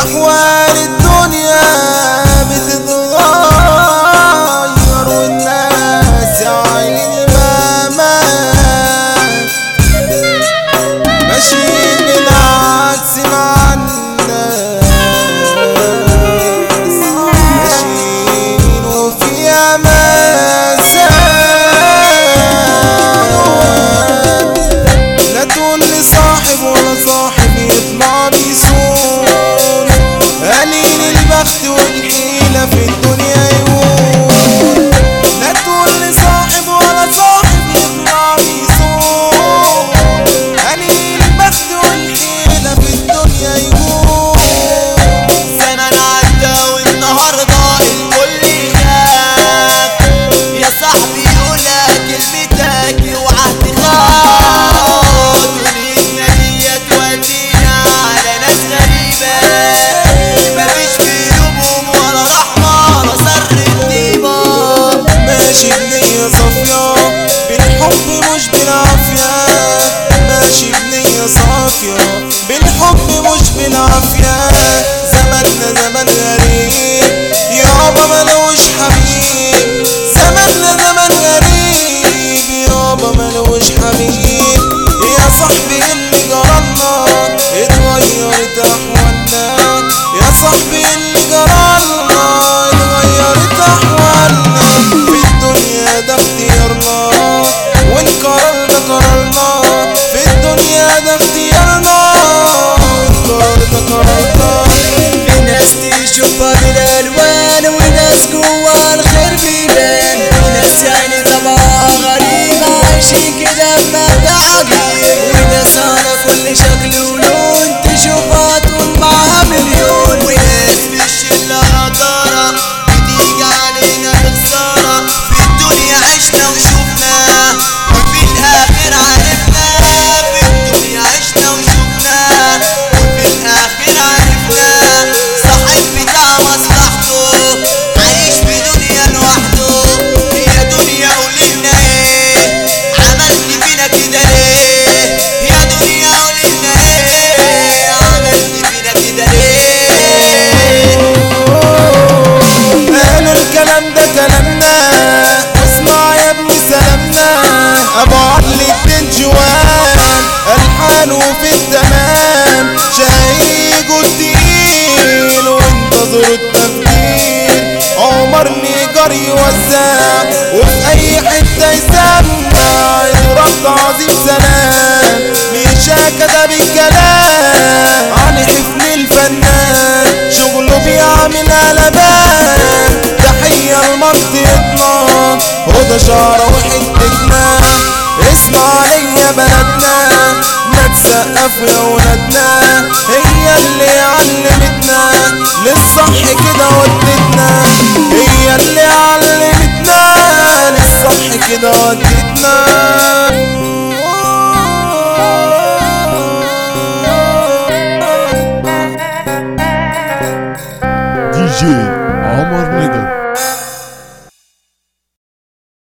أحوالي اشوفها بالالوان وناس جوا الخير بيبان وناس يعني طبعها غريب عايشين كده بمبدع عجيب وناس على كل شكل ولون يقدر يوزع وفي أي حتة يسمع يا رب عظيم سلام. مش هكذا بالكلام عن حفل الفنان. شغله بيعمل قلبان تحية لمنطقتنا هدى شعره وحتة ماء اسمع عليا بلدنا. نتسقف يا ولادنا هي اللي علمتنا. للصح كده ودتنا. saadetler DJ Amar Negan.